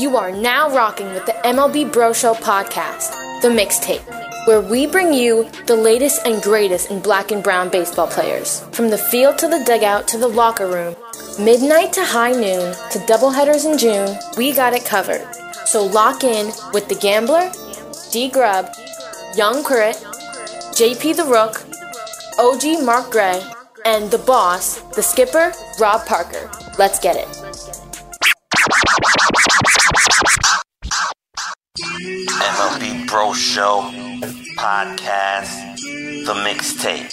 You are now rocking with the MLB Bro Show podcast, The Mixtape, where we bring you the latest and greatest in black and brown baseball players. From the field to the dugout to the locker room, midnight to high noon to doubleheaders in June, we got it covered. So lock in with The Gambler, D Grubb, Young Chritt, JP the Rook, OG Mark Gray, and the boss, the skipper, Rob Parker. Let's get it. MLB Bro Show podcast, the mixtape.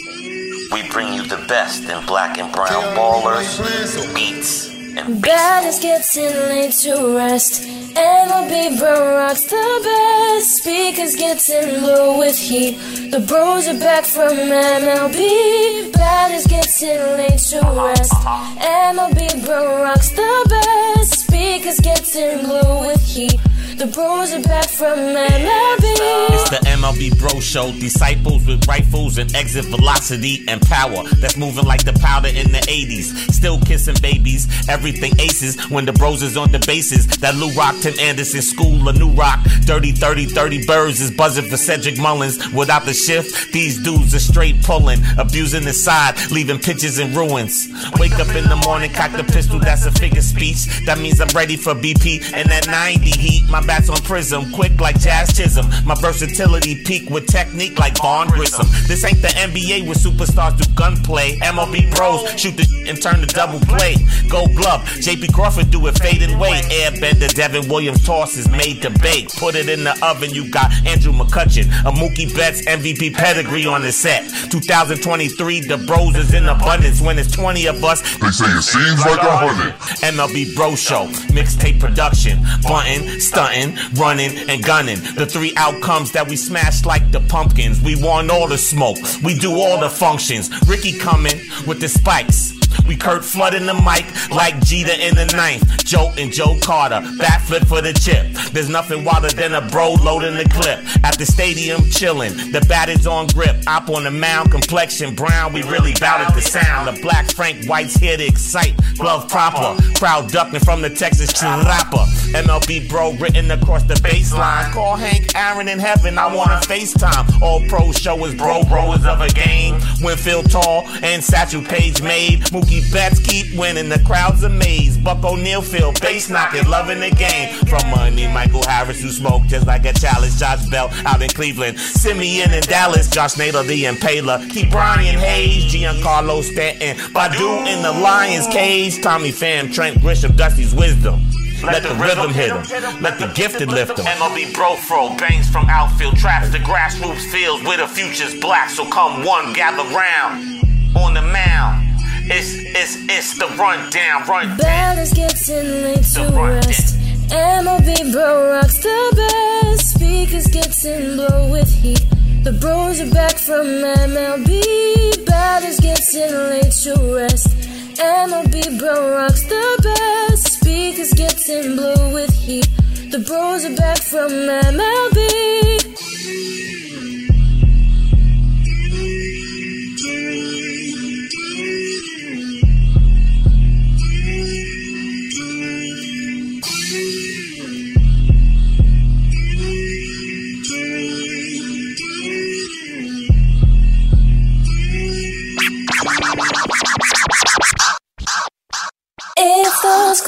We bring you the best in black and brown ballers, beats, and Baddest gets in late to rest. MLB Bro rocks the best. Speakers gets in low with heat. The bros are back from MLB. Baddest gets in late to rest. MLB Bro rocks the best. Speakers gets in glow with heat. The bros are back from MLB. It's the MLB Bro Show. Disciples with rifles and exit velocity and power. That's moving like the powder in the 80s. Still kissing babies. Everything aces when the bros is on the bases. That Lou Rock, Tim Anderson, School of New Rock. Dirty 30, 30 birds is buzzing for Cedric Mullins. Without the shift, these dudes are straight pulling. Abusing the side, leaving pitches in ruins. Wake up in the morning, cock the pistol, that's a figure speech. That means I'm ready for BP and that 90 heat. My bats on prism, quick like Jazz Chisholm. My versatility peak with technique like Vaughn Grissom. This ain't the NBA where superstars do gunplay. MLB pros shoot the sh- and turn the double play. Gold glove, JP Crawford do it fading away. Airbender, Devin Williams toss is made to bake. Put it in the oven, you got Andrew McCutchen. A Mookie Betts MVP pedigree on the set. 2023, the bros is in abundance. When it's 20 of us, They say it seems like a hundred. MLB Bro Show, mixtape production, bunting, stunting, running, and gunning. The three outcomes that we smash like the pumpkins. We want all the smoke, we do all the functions. Ricky coming with the spikes. We Kurt flooding the mic like Jeter in the ninth. Joe and Joe Carter, backflip for the chip. There's nothing wilder than a bro loading the clip. At the stadium chilling, the bat is on grip. Up on the mound, complexion brown. We really bout at the sound. The black Frank White's here to excite. Glove proper, crowd ducking from the Texas rapper. MLB bro written across the baseline. Call Hank Aaron in heaven. I want to FaceTime. All pro show is bro bros of a game. Winfield Tall and Satchel Paige made. Mookie Betts keep winning. The crowd's amazed. Buck O'Neil feel bass knocking, loving the game. From money, Michael Harris who smoked just like a chalice. Josh Bell out in Cleveland. Semien in Dallas. Josh Naylor the Impaler. Ke'Bryan Hayes. Giancarlo Stanton. Badu in the Lions cage. Tommy Pham, Trent Grisham, Dusty's wisdom. Let the rhythm hit him. Let the gifted lift him. MLB Bro Fro bangs from outfield traps to grassroots fields where the future's black. So come one, gather round on the mound. It's, it's, it's the rundown, run. Batters getting late to rest. MLB Bro rocks the best. Speakers getting blow with heat. The bros are back from MLB. Batters getting late to rest. MLB Bro rocks the best. Speakers getting blow with heat. The bros are back from MLB.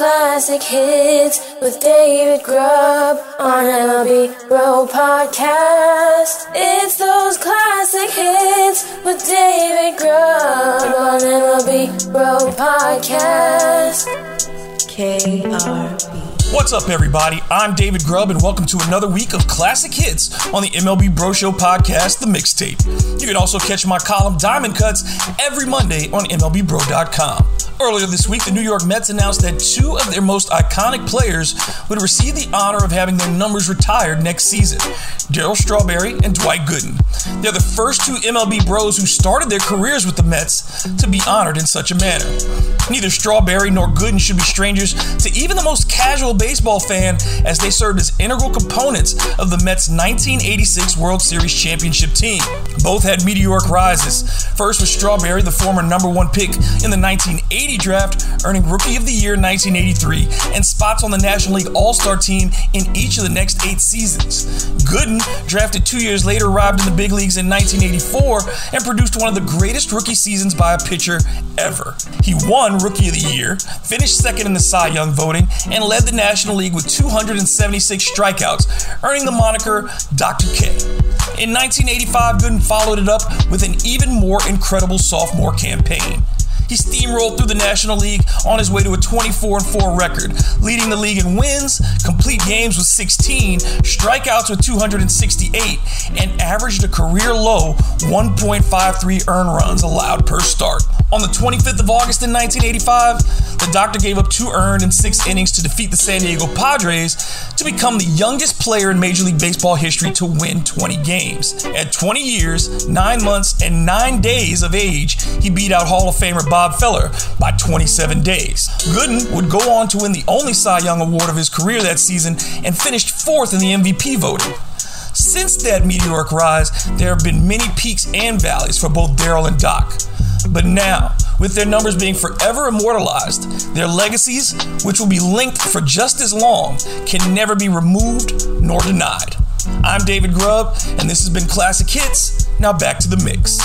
Classic hits with David Grubb on MLB Bro Podcast. It's those classic hits with David Grubb on MLB Bro Podcast. KRB. What's up, everybody? I'm David Grubb, and welcome to another week of classic hits on the MLB Bro Show podcast, The Mixtape. You can also catch my column Diamond Cuts every Monday on MLBBro.com. Earlier this week, the New York Mets announced that two of their most iconic players would receive the honor of having their numbers retired next season Darryl Strawberry and Dwight Gooden. They're the first two MLB bros who started their careers with the Mets to be honored in such a manner. Neither Strawberry nor Gooden should be strangers to even the most casual baseball fan, as they served as integral components of the Mets' 1986 World Series championship team. Both had meteoric rises. First was Strawberry, the former number one pick in the 1980 draft, earning Rookie of the Year 1983 and spots on the National League All Star team in each of the next eight seasons. Gooden, drafted two years later, arrived in the big leagues in 1984 and produced one of the greatest rookie seasons by a pitcher ever. He won Rookie of the Year, finished second in the Cy Young voting, and led the National League with 276 strikeouts, earning the moniker Dr. K. In 1985, Gooden followed it up with an even more incredible sophomore campaign. He steamrolled through the National League on his way to a 24 4 record, leading the league in wins, complete games with 16, strikeouts with 268, and averaged a career low 1.53 earned runs allowed per start. On the 25th of August in 1985, the doctor gave up two earned in six innings to defeat the San Diego Padres to become the youngest player in Major League Baseball history to win 20 games. At 20 years, 9 months, and 9 days of age, he beat out Hall of Famer Bob Feller by 27 days. Gooden would go on to win the only Cy Young award of his career that season and finished fourth in the MVP voting. Since that meteoric rise, there have been many peaks and valleys for both Darryl and Doc. But now, with their numbers being forever immortalized, their legacies, which will be linked for just as long, can never be removed nor denied. I'm David Grubb, and this has been Classic Hits. Now back to the mix.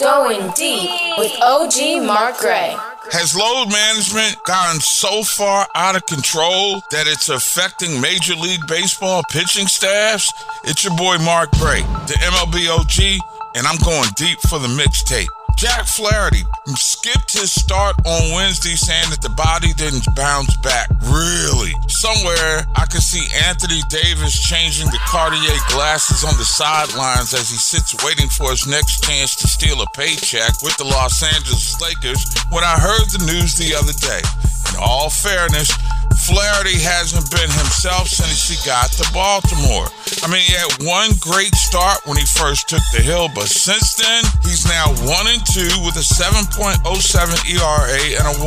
Going deep with OG Mark Gray. Has load management gotten so far out of control that it's affecting Major League Baseball pitching staffs? It's your boy Mark Gray, the MLB OG, and I'm going deep for the mixtape. Jack Flaherty skipped his start on Wednesday saying that the body didn't bounce back. Really? Somewhere I could see Anthony Davis changing the Cartier glasses on the sidelines as he sits waiting for his next chance to steal a paycheck with the Los Angeles Lakers when I heard the news the other day. In all fairness, Flaherty hasn't been himself since he got to Baltimore. I mean, he had one great start when he first took the hill, but since then, he's now 1 and 2 with a 7.07 ERA and a 157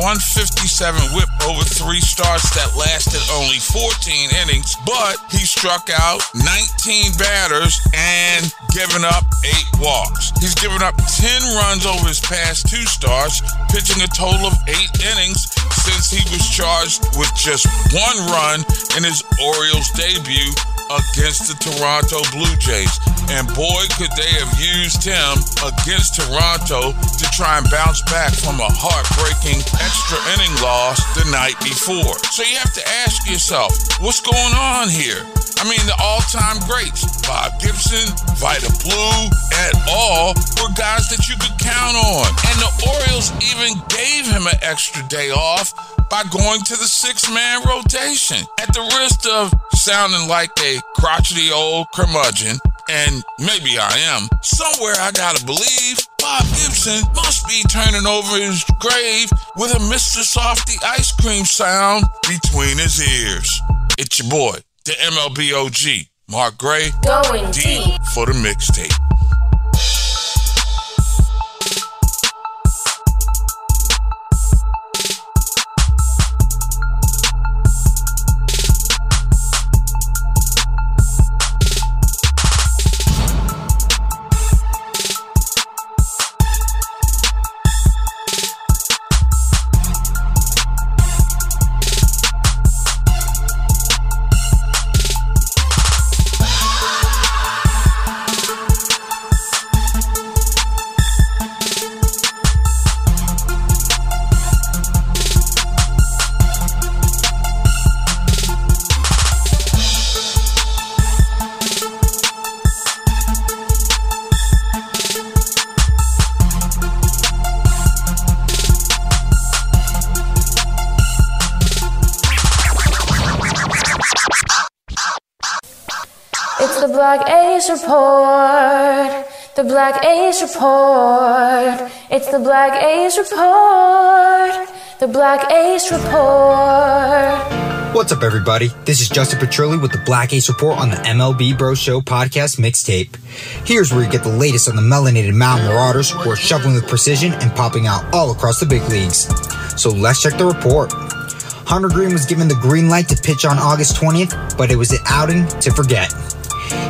whip over three starts that lasted only 14 innings, but he struck out 19 batters and given up eight walks. He's given up 10 runs over his past two starts, pitching a total of eight innings since he was charged with just one run in his Orioles debut against the Toronto Blue Jays. And boy, could they have used him against Toronto to try and bounce back from a heartbreaking extra inning loss the night before. So you have to ask yourself, what's going on here? I mean, the all time greats, Bob Gibson, Vida Blue, et al., were guys that you could count on. And the Orioles even gave him an extra day off by going to the six man rotation. At the risk of sounding like a crotchety old curmudgeon, and maybe I am, somewhere I gotta believe Bob Gibson must be turning over his grave with a Mr. Softy ice cream sound between his ears. It's your boy, the MLB OG, Mark Gray, Going deep deep. for the mixtape. The Black Ace Report. The Black Ace Report. It's the Black Ace Report. The Black Ace Report. What's up, everybody? This is Justin Petrilli with the Black Ace Report on the MLB Bro Show podcast mixtape. Here's where you get the latest on the melanated mountain marauders who are shoveling with precision and popping out all across the big leagues. So let's check the report. Hunter Greene was given the green light to pitch on August 20th, but it was an outing to forget.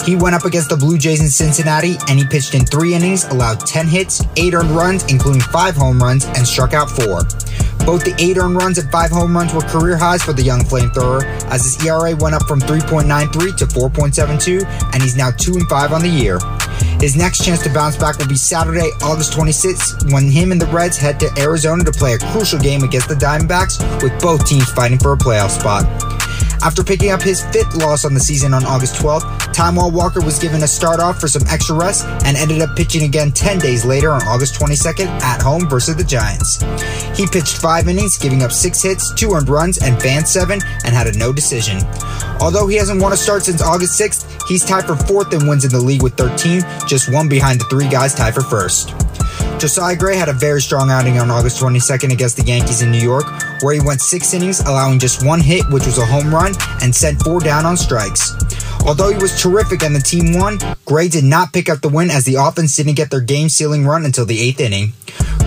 He went up against the Blue Jays in Cincinnati and he pitched in three innings, allowed 10 hits, 8 earned runs, including 5 home runs, and struck out 4. Both the 8 earned runs and 5 home runs were career highs for the young flamethrower, as his ERA went up from 3.93 to 4.72, and he's now 2 and 5 on the year. His next chance to bounce back will be Saturday, August 26th, when him and the Reds head to Arizona to play a crucial game against the Diamondbacks, with both teams fighting for a playoff spot. After picking up his fifth loss on the season on August 12th, Taijuan Walker was given a start off for some extra rest and ended up pitching again 10 days later on August 22nd at home versus the Giants. He pitched five innings, giving up six hits, two earned runs, and fanned seven, and had a no decision. Although he hasn't won a start since August 6th, he's tied for fourth in wins in the league with 13, just one behind the three guys tied for first. Josiah Gray had a very strong outing on August 22nd against the Yankees in New York, where he went six innings, allowing just one hit, which was a home run, and sent four down on strikes. Although he was terrific and the team won, Gray did not pick up the win as the offense didn't get their game sealing run until the eighth inning.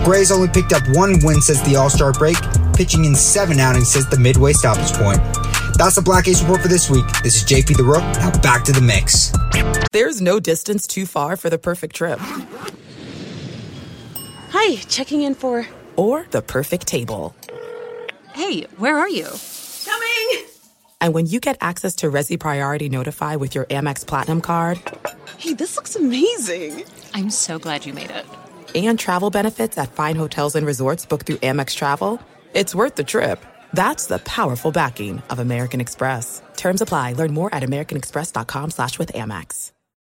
Gray's only picked up one win since the All Star break, pitching in seven outings since the midway stoppage point. That's the Black Ace Report for this week. This is JP the Rook. Now back to the mix. There's no distance too far for the perfect trip. Hi, checking in for. Or the perfect table. Hey, where are you? Coming! And when you get access to Resy Priority Notify with your Amex Platinum card Hey, this looks amazing. I'm so glad you made it. and travel benefits at fine hotels and resorts booked through Amex Travel, it's worth the trip. That's the powerful backing of American Express. Terms apply. Learn more at americanexpress.com slash with Amex.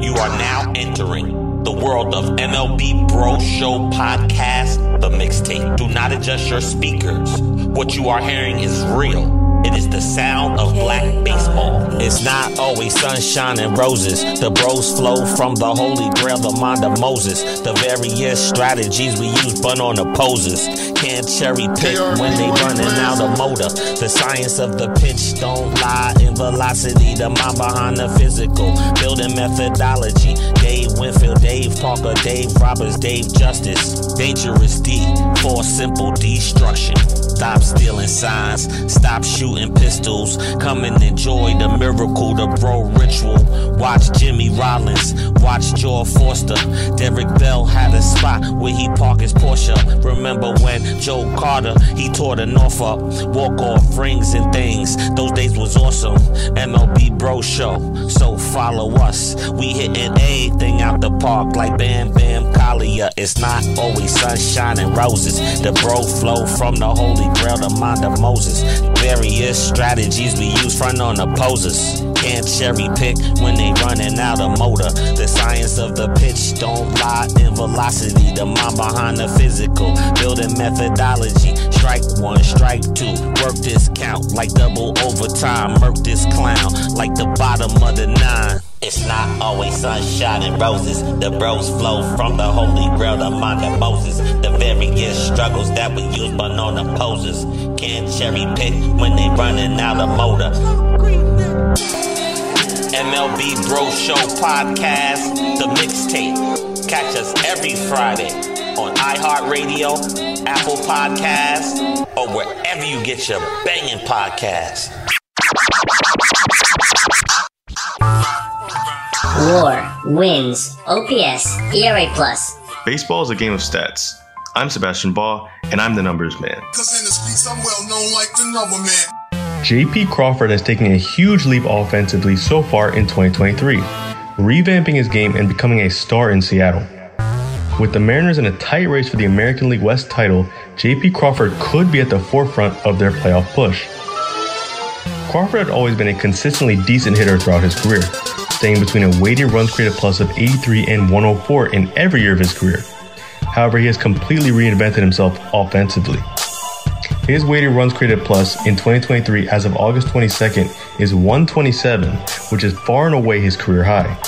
You are now entering the world of MLB Bro Show podcast, the mixtape. Do not adjust your speakers. What you are hearing is real. It is the sound of black baseball. It's not always sunshine and roses. The bros flow from the holy grail, the mind of Moses. The various strategies we use, but on the opposes. Can't cherry pick when they running out of motor. The science of the pitch don't lie in velocity. The mind behind the physical. Building methodology. Dave Winfield, Dave Parker, Dave Roberts, Dave Justice. Dangerous D for simple destruction. Stop stealing signs. Stop shooting pistols. Come and enjoy the miracle, the bro ritual. Watch Jimmy Rollins. Watch Joe Forster. Derek Bell had a spot where he parked his Porsche. Remember when Joe Carter, he tore the North up. Walk off rings and things. Those days was awesome. MLB Bro Show. So follow us. We hitting everything out the park like Bam Bam Kalia. It's not always sunshine and roses. The bro flow from the holy grail, the mind of Moses. Various strategies we use front on opposers. Can't cherry pick when they running out of motor. The science of the pitch don't lie in velocity. The mind behind the physical. Building methodology. Strike one, strike two. Work this count like double overtime. Murk this clown like the bottom of the nine. It's not always sunshine and roses. The bros flow from the holy grail, the mind of Moses. The various struggles that we use, but on opposers. Can't cherry pick when they running out of motor. MLB Bro Show Podcast, the mixtape. Catch us every Friday on iHeartRadio, Apple Podcasts, or wherever you get your banging podcasts. WAR wins OPS ERA plus. Baseball is a game of stats. I'm Sebastian Baugh, and I'm the numbers man. Cause in the streets I'm well known like the number man. JP Crawford has taken a huge leap offensively so far in 2023, revamping his game and becoming a star in Seattle. With the Mariners in a tight race for the American League West title, JP Crawford could be at the forefront of their playoff push. Crawford had always been a consistently decent hitter throughout his career, staying between a weighted runs created plus of 83 and 104 in every year of his career. However, he has completely reinvented himself offensively. His weighted runs created plus in 2023 as of August 22nd is 127, which is far and away his career high.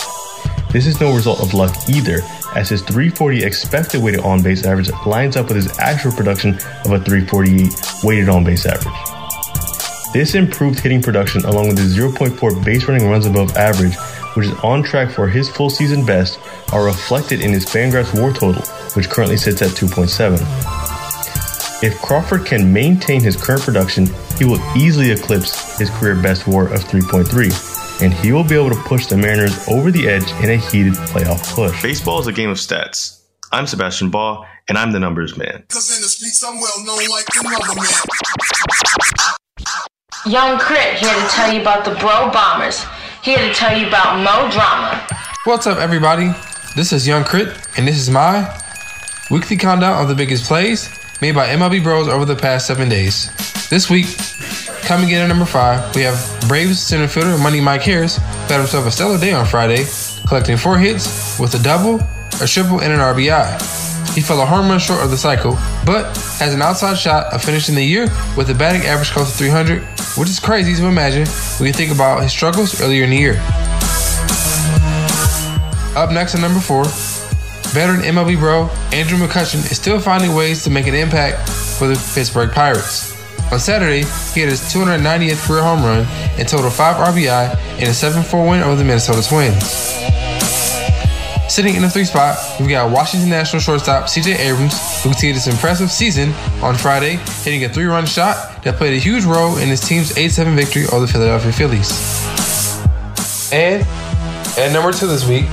This is no result of luck either, as his 340 expected weighted on base average lines up with his actual production of a 348 weighted on base average. This improved hitting production, along with his 0.4 base running runs above average, which is on track for his full season best, are reflected in his Fangraphs WAR total, which currently sits at 2.7. If Crawford can maintain his current production, he will easily eclipse his career best WAR of 3.3, and he will be able to push the Mariners over the edge in a heated playoff push. Baseball is a game of stats. I'm Sebastian Baugh, and I'm the numbers man. Cause in the streets I'm well known like the man. Young Chritt here to tell you about the Bro Bombers. Here to tell you about Mo Drama. What's up, everybody? This is Young Chritt, and this is my weekly countdown of the biggest plays made by MLB Bros over the past seven days. This week, coming in at number five, we have Braves center fielder Money Mike Harris, who had himself a stellar day on Friday, collecting four hits with a double, a triple, and an RBI. He fell a home run short of the cycle, but has an outside shot of finishing the year with a batting average close to 300, which is crazy to imagine when you think about his struggles earlier in the year. Up next at number four, veteran MLB bro Andrew McCutchen is still finding ways to make an impact for the Pittsburgh Pirates. On Saturday, he had his 290th career home run and total 5 RBI in a 7-4 win over the Minnesota Twins. Sitting in the three spot, we've got Washington National shortstop CJ Abrams, who continued his impressive season on Friday, hitting a three run shot that played a huge role in his team's 8 7 victory over the Philadelphia Phillies. And at number two this week,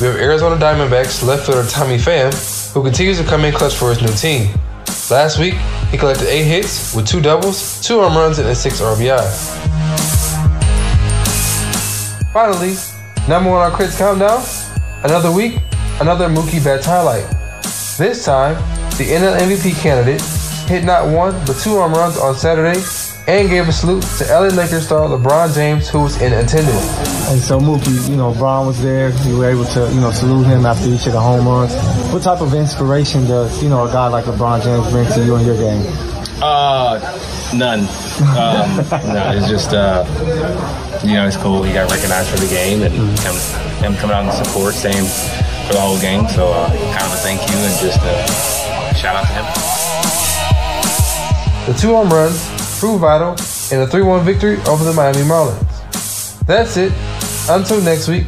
we have Arizona Diamondbacks left fielder Tommy Pham, who continues to come in clutch for his new team. Last week, he collected eight hits with two doubles, two home runs, and a six RBI. Finally, number one on Chritt's Countdown, another week, another Mookie Betts highlight. This time, the NL MVP candidate hit not one but two home runs on Saturday and gave a salute to LA Lakers star LeBron James, who was in attendance. And so Mookie, you know, Bron was there. You were able to, you know, salute him after each of the home runs. What type of inspiration does, you know, a guy like LeBron James bring to you in your game? Uh, none. Um, no, it's just, uh, you know, it's cool. He got recognized for the game and him, him coming out and support, same for the whole game. So, uh, kind of a thank you and just a shout out to him. The two home runs proved vital in a 3 1 victory over the Miami Marlins. That's it. Until next week,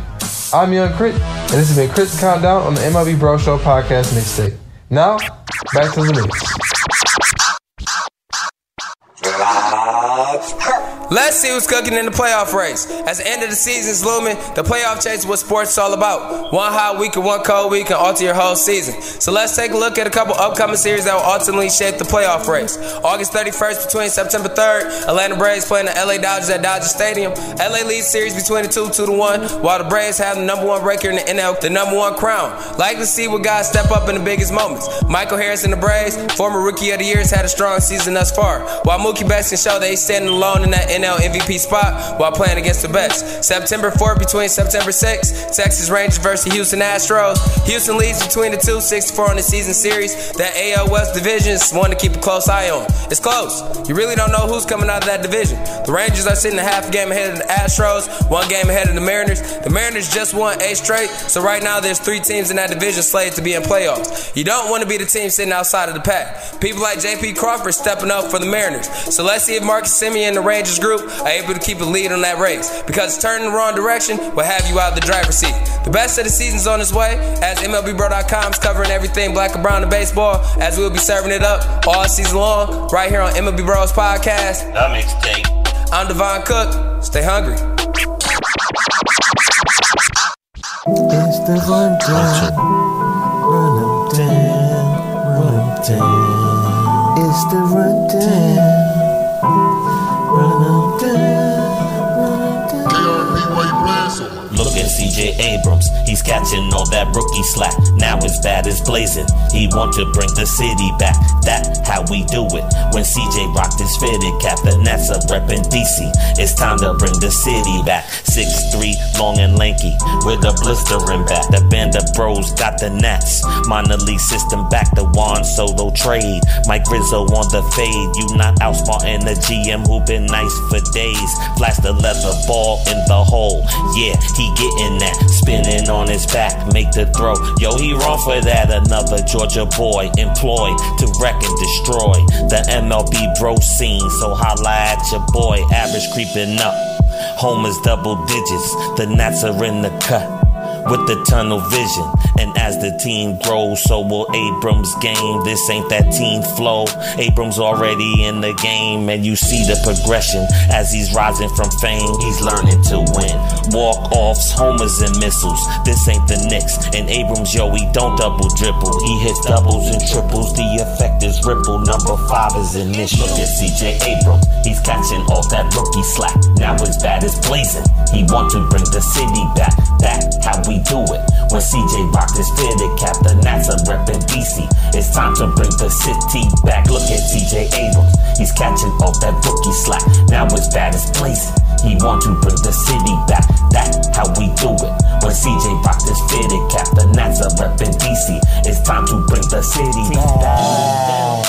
I'm Young Chritt, and this has been Chritt's Countdown on the MLB Bro Show podcast mixtape. Now, back to the mix. Let's see who's cooking in the playoff race. As the end of the season is looming, the playoff chase is what sports is all about. One hot week and one cold week can alter your whole season. So let's take a look at a couple upcoming series that will ultimately shape the playoff race. August 31st between September 3rd, Atlanta Braves playing the LA Dodgers at Dodger Stadium. LA leads series between the two, two to one, while the Braves have the number one record in the NL, the number one crown. Like to see what guys step up in the biggest moments. Michael Harris and the Braves, former Rookie of the Year, has had a strong season thus far. While Mookie Betts can show that he's standing alone in that NL MVP spot while playing against the best. September 4th between September 6th, Texas Rangers versus Houston Astros. Houston leads between the two, 64 on the season series. That AL West division is one to keep a close eye on. It's close. You really don't know who's coming out of that division. The Rangers are sitting a half game ahead of the Astros, one game ahead of the Mariners. The Mariners just won eight straight, so right now there's three teams in that division slated to be in playoffs. You don't want to be the team sitting outside of the pack. People like J.P. Crawford stepping up for the Mariners. So let's see if Marcus Semien and the Rangers group are able to keep a lead on that race. Because turning the wrong direction will have you out of the driver's seat. The best of the season's on its way, as MLBBro.com is covering everything black and brown in baseball, as we'll be serving it up all season long, right here on MLB Bros Podcast. The mixtape. I'm Devon Cook. Stay hungry. It's the rundown. Run 'em down. Run 'em down. Abrams, he's catching all that rookie slack. Now his bat is blazing. He want to bring the city back. That how we do it. When CJ rocked his fitted cap, the Nets are reppin' DC. It's time to bring the city back. 6'3, long and lanky, with a blistering back. The band of bros got the Nets. League system back. The Juan Soto trade. Mike Rizzo on the fade. You not outsmarting the GM who been nice for days. Flash the leather ball in the hole. Yeah, he getting that. Spinning on his back, make the throw. Yo, he wrong for that. Another Georgia boy employed to wreck and destroy the MLB bro scene. So holla at your boy, average creeping up. Homer's double digits, the Nats are in the cut with the tunnel vision. And as the team grows, so will Abrams' game. This ain't that team flow. Abrams already in the game, and you see the progression as he's rising from fame. He's learning to win. Walk offs, homers, and missiles. This ain't the Knicks. And Abrams, yo, he don't double dribble. He hits doubles and triples. The effect is ripple. Number five is initial. Look at CJ Abrams. He's catching all that rookie slack. Now his bat is blazing. He want to bring the city back. That how we do it. When CJ rocked his fitted cap, the Nats are reppin' DC. It's time to bring the city back. Look at CJ Abrams. He's catching all that rookie slack. Now his bat is blazing. He want to bring the city back. That how we do it. When CJ rocked his fitted cap, the Nats are reppin' DC. It's time to bring the city back.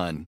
done.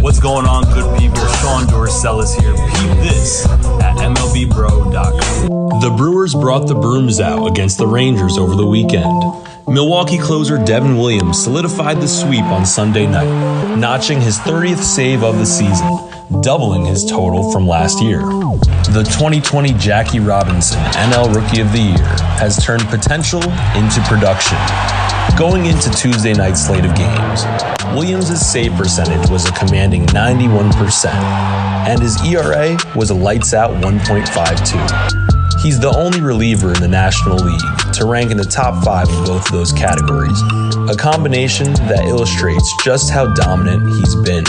What's going on, good people? Sean Dorcellus here. Peep this at MLBBro.com. The Brewers brought the brooms out against the Rangers over the weekend. Milwaukee closer Devin Williams solidified the sweep on Sunday night, notching his 30th save of the season, doubling his total from last year. The 2020 Jackie Robinson NL Rookie of the Year has turned potential into production. Going into Tuesday night's slate of games, Williams' save percentage was a commanding 91%, and his ERA was a lights out 1.52. He's the only reliever in the National League to rank in the top five in both of those categories, a combination that illustrates just how dominant he's been.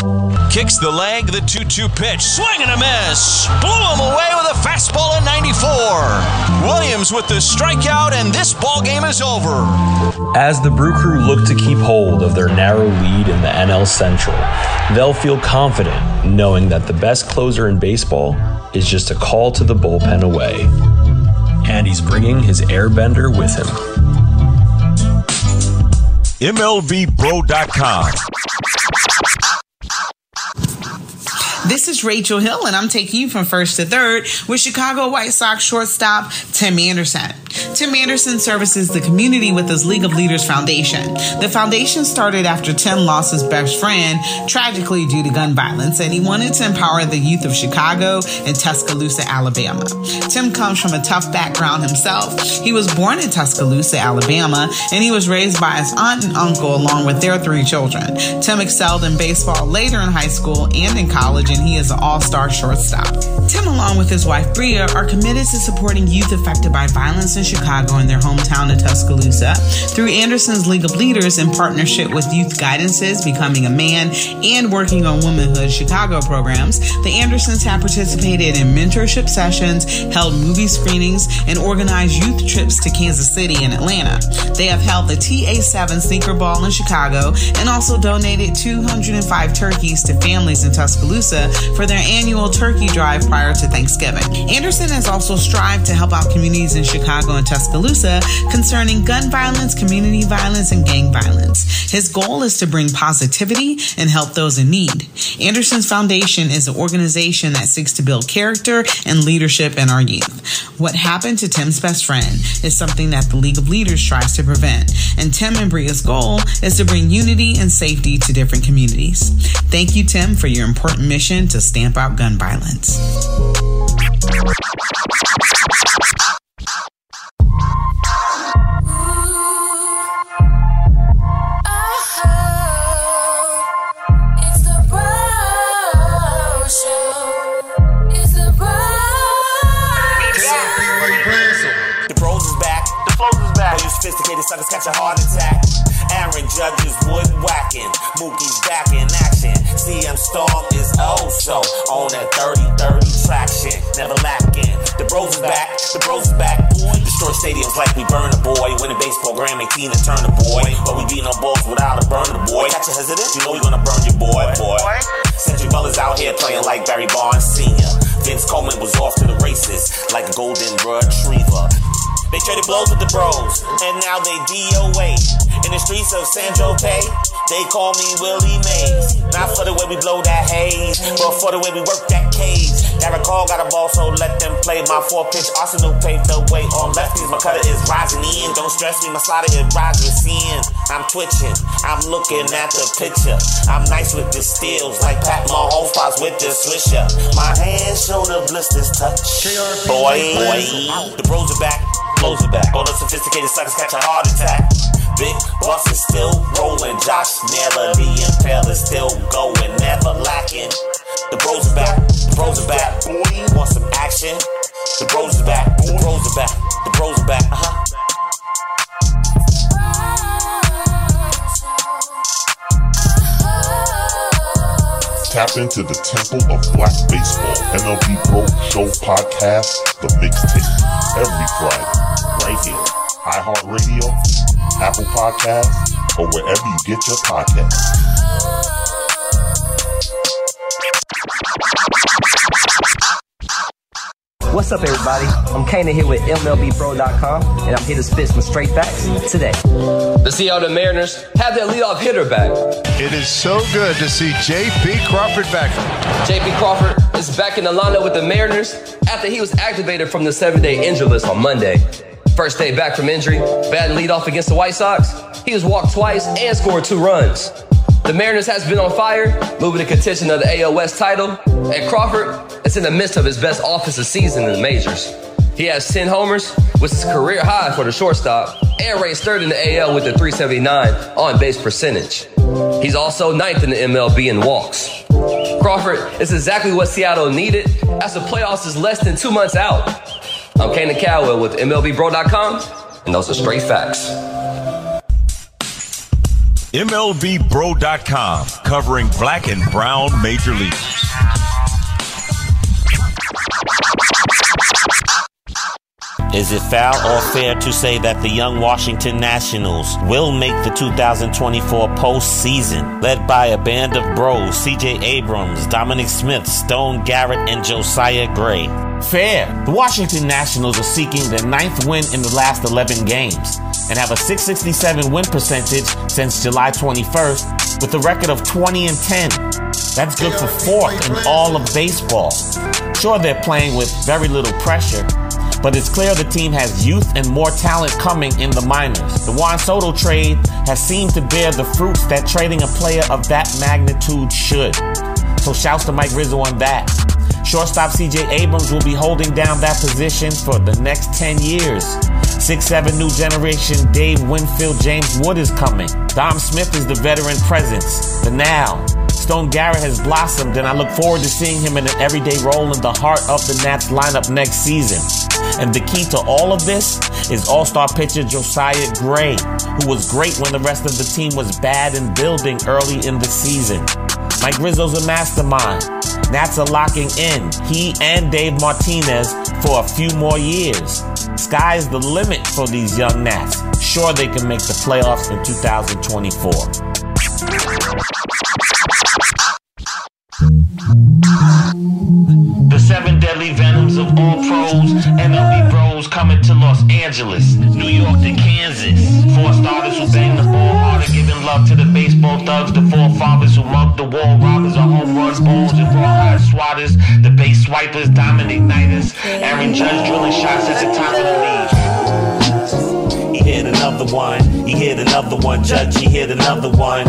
Kicks the leg, the 2 2 pitch, swing and a miss. Blew him away with a fastball at 94. Williams with the strikeout, and this ball game is over. As the Brew Crew look to keep hold of their narrow lead in the NL Central, they'll feel confident knowing that the best closer in baseball is just a call to the bullpen away. And he's bringing his airbender with him. MLBBro.com. This is Rachel Hill, and I'm taking you from first to third with Chicago White Sox shortstop Tim Anderson. Tim Anderson services the community with his League of Leaders Foundation. The foundation started after Tim lost his best friend tragically due to gun violence, and he wanted to empower the youth of Chicago and Tuscaloosa, Alabama. Tim comes from a tough background himself. He was born in Tuscaloosa, Alabama, and he was raised by his aunt and uncle along with their three children. Tim excelled in baseball later in high school and in college, and he is an all star shortstop. Tim, along with his wife Bria, are committed to supporting youth affected by violence in Chicago and their hometown of Tuscaloosa through Anderson's League of Leaders in partnership with Youth Guidances, Becoming a Man, and Working on Womanhood Chicago programs. The Andersons have participated in mentorship sessions, held movie screenings, and organized youth trips to Kansas City and Atlanta. They have held the TA7 Sneaker Ball in Chicago and also donated 205 turkeys to families in Tuscaloosa for their annual turkey drive prior to Thanksgiving. Anderson has also strived to help out communities in Chicago and Tuscaloosa concerning gun violence, community violence, and gang violence. His goal is to bring positivity and help those in need. Anderson's Foundation is an organization that seeks to build character and leadership in our youth. What happened to Tim's best friend is something that the League of Leaders tries to prevent, and Tim and Bria's goal is to bring unity and safety to different communities. Thank you, Tim, for your important mission to stamp out gun violence. Sophisticated suckers catch a heart attack. Aaron Judge is wood whacking. Mookie's back in action. CM Storm is oh so on that 30-30 traction. Never lacking. The bros is back. The bros is back. Boy. Destroy stadiums like we burn a boy. Win a baseball Grammy, Tina Turner boy. But we beat no balls without a burner boy. Catch a hesitant? You know we gonna burn your boy, boy. Century Brothers out here playing like Barry Bonds Sr. Vince Coleman was off to the races like a golden retriever. They traded blows with the bros, and now they DOA. In the streets of San Jose, they call me Willie Mays. Not for the way we blow that haze, but for the way we work that cage. Derek Hall got a ball, so let them play. My four pitch Arsenal paved the way on lefties. My cutter is rising in. Don't stress me, my slider is rising in. I'm twitching, I'm looking at the picture. I'm nice with the steals, like Pat Mahomes spots with the swisher. My hands show the blisters touch. Boy, boy, the bros are back. Close it back. All the sophisticated suckers catch a heart attack. Big boss is still rolling. Josh Naylor, the impaler still going, never lacking. The bros are back. The bros are back. Boy, want some action? The bros are back. The bros are back. The bros are back. Uh huh. Tap into the Temple of Black Baseball MLB Pro Show podcast, The Mixtape, every Friday, right here. iHeartRadio, Apple Podcasts, or wherever you get your podcasts. What's up, everybody? I'm Canaan here with MLBBro.com, and I'm here to spit some straight facts today. The Seattle Mariners have their leadoff hitter back. It is so good to see J.P. Crawford back. J.P. Crawford is back in the lineup with the Mariners after he was activated from the seven-day injury list on Monday. First day back from injury, batting leadoff against the White Sox, he was walked twice and scored two runs. The Mariners has been on fire, moving to contention of the AL West title, and Crawford is in the midst of his best offensive season in the majors. He has 10 homers, which is career high for the shortstop, and ranks third in the AL with a 379 on base percentage. He's also ninth in the MLB in walks. Crawford is exactly what Seattle needed as the playoffs is less than two months out. I'm Canaan Cowell with MLBBro.com, and those are straight facts. MLBBro.com, covering black and brown major leagues. Is it foul or fair to say that the young Washington Nationals will make the 2024 postseason, led by a band of bros CJ Abrams, Dominic Smith, Stone Garrett, and Josiah Gray? Fair. The Washington Nationals are seeking their ninth win in the last 11 games and have a 667 win percentage since July 21st with a record of 20 and 10. That's good for fourth in all of baseball. Sure, they're playing with very little pressure, but it's clear the team has youth and more talent coming in the minors. The Juan Soto trade has seemed to bear the fruits that trading a player of that magnitude should. So shouts to Mike Rizzo on that. Shortstop CJ Abrams will be holding down that position for the next 10 years. 6'7 new generation Dave Winfield James Wood is coming. Dom Smith is the veteran presence, the now. Stone Garrett has blossomed, and I look forward to seeing him in an everyday role in the heart of the Nats lineup next season. And the key to all of this is all star pitcher Josiah Gray, who was great when the rest of the team was bad in building early in the season. Mike Rizzo's a mastermind. Nats are locking in, he and Dave Martinez, for a few more years. Sky's the limit for these young Nats. Sure, they can make the playoffs in 2024. The seven deadly venoms of all pros, MLB bros, coming to Los Angeles, New York to Kansas. Four starters who bang the ball harder, giving love to the baseball thugs, the forefathers who mugged the wall robbers, the home run balls and rawhide swatters, the base swipers, diamond igniters. Aaron Judge drilling shots at the top of the league. He hit another one. He hit another one. Judge, he hit another one.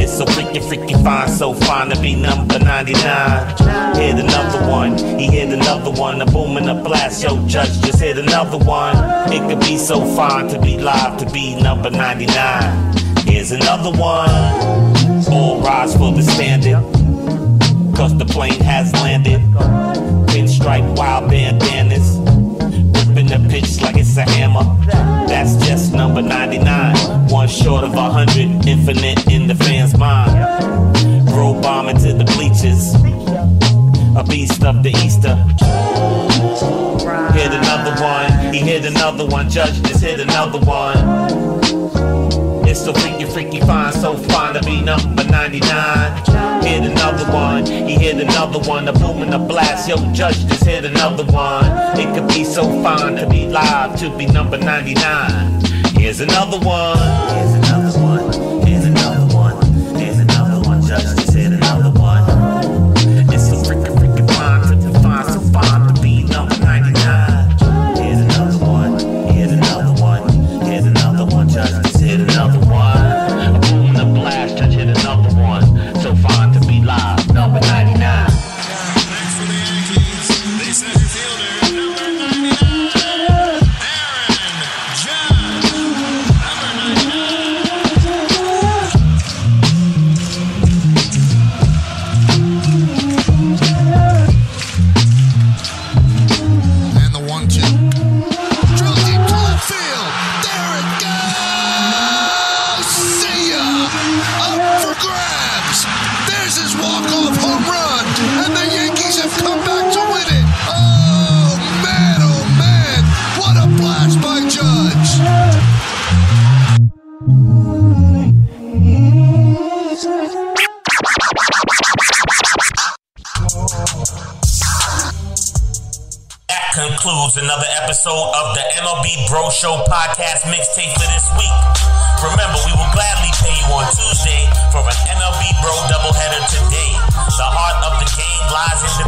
It's so freaking, freaking fine, so fine to be number 99. Hit another one, he hit another one, a boom and a blast, yo, judge just hit another one. It could be so fine to be live, to be number 99. Here's another one, all rise for the standard, cause the plane has landed. Pinstripe wild bandanas, ripping the pitch like it's a hammer. That's just number 99. One short of a hundred, infinite in the fans' mind. Bro bombing to the bleachers. A beast of the Easter. Hit another one. He hit another one. Judge just hit another one. It's so freaky, freaky fine, so fine to be number 99. Hit another one, he hit another one, a boom and a blast. Yo, Judge just hit another one. It could be so fine to be live, to be number 99. Here's another one. Here's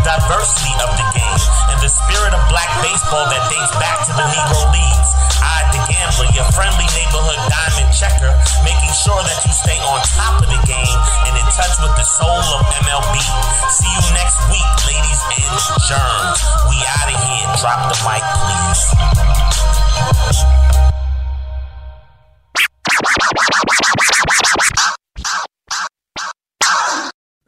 diversity of the game and the spirit of black baseball that dates back to the Negro Leagues. I, the gambler, your friendly neighborhood diamond checker, making sure that you stay on top of the game and in touch with the soul of MLB. See you next week, ladies and germs. We out of here. Drop the mic, please.